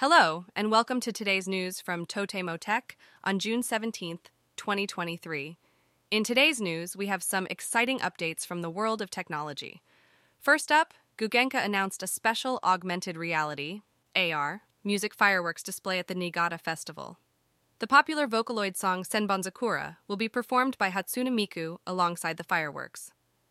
Hello, and welcome to today's news from Totemo Tech on June 17th, 2023. In today's news, we have some exciting updates from the world of technology. First up, Gugenka announced a special augmented reality, AR, music fireworks display at the Niigata Festival. The popular Vocaloid song Senbonzakura will be performed by Hatsune Miku alongside the fireworks.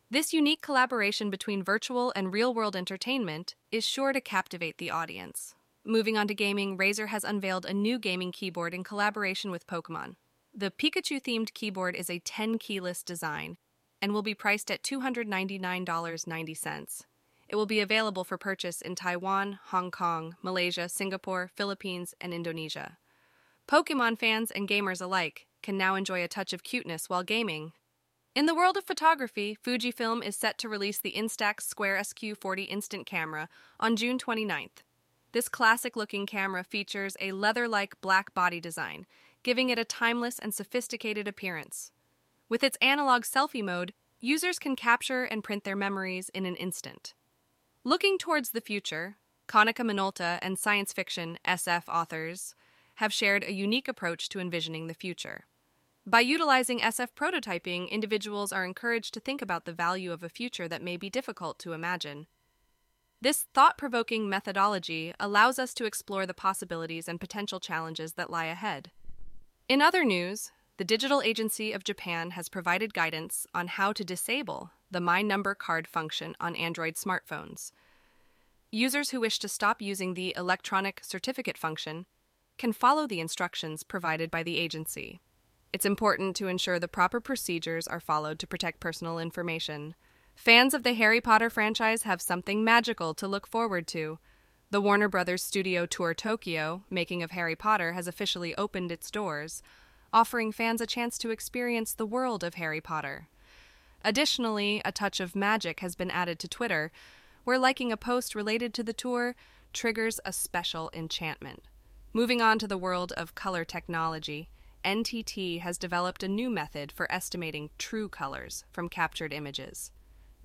This unique collaboration between virtual and real world entertainment is sure to captivate the audience. Moving on to gaming, Razer has unveiled a new gaming keyboard in collaboration with Pokemon. The Pikachu themed keyboard is a tenkeyless design and will be priced at $299.90. It will be available for purchase in Taiwan, Hong Kong, Malaysia, Singapore, Philippines, and Indonesia. Pokemon fans and gamers alike can now enjoy a touch of cuteness while gaming. In the world of photography, Fujifilm is set to release the Instax Square SQ40 instant camera on June 29th. This classic looking camera features a leather like black body design, giving it a timeless and sophisticated appearance. With its analog selfie mode, users can capture and print their memories in an instant. Looking towards the future, Konica Minolta and science fiction SF authors have shared a unique approach to envisioning the future. By utilizing SF prototyping, individuals are encouraged to think about the value of a future that may be difficult to imagine. This thought provoking methodology allows us to explore the possibilities and potential challenges that lie ahead. In other news, the Digital Agency of Japan has provided guidance on how to disable the My Number card function on Android smartphones. Users who wish to stop using the electronic certificate function can follow the instructions provided by the agency. It's important to ensure the proper procedures are followed to protect personal information. Fans of the Harry Potter franchise have something magical to look forward to. The Warner Brothers Studio Tour Tokyo, making of Harry Potter, has officially opened its doors, offering fans a chance to experience the world of Harry Potter. Additionally, a touch of magic has been added to Twitter, where liking a post related to the tour triggers a special enchantment. Moving on to the world of color technology, NTT has developed a new method for estimating true colors from captured images.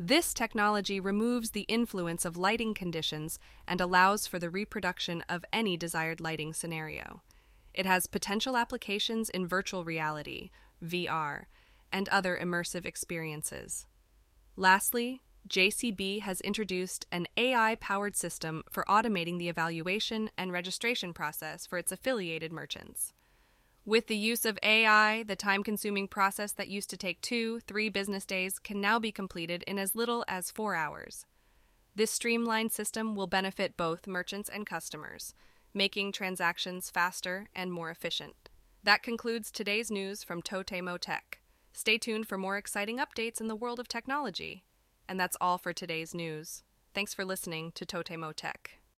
This technology removes the influence of lighting conditions and allows for the reproduction of any desired lighting scenario. It has potential applications in virtual reality, VR, and other immersive experiences. Lastly, JCB has introduced an AI powered system for automating the evaluation and registration process for its affiliated merchants. With the use of AI, the time consuming process that used to take two, three business days can now be completed in as little as four hours. This streamlined system will benefit both merchants and customers, making transactions faster and more efficient. That concludes today's news from Totemo Tech. Stay tuned for more exciting updates in the world of technology. And that's all for today's news. Thanks for listening to Totemo Tech.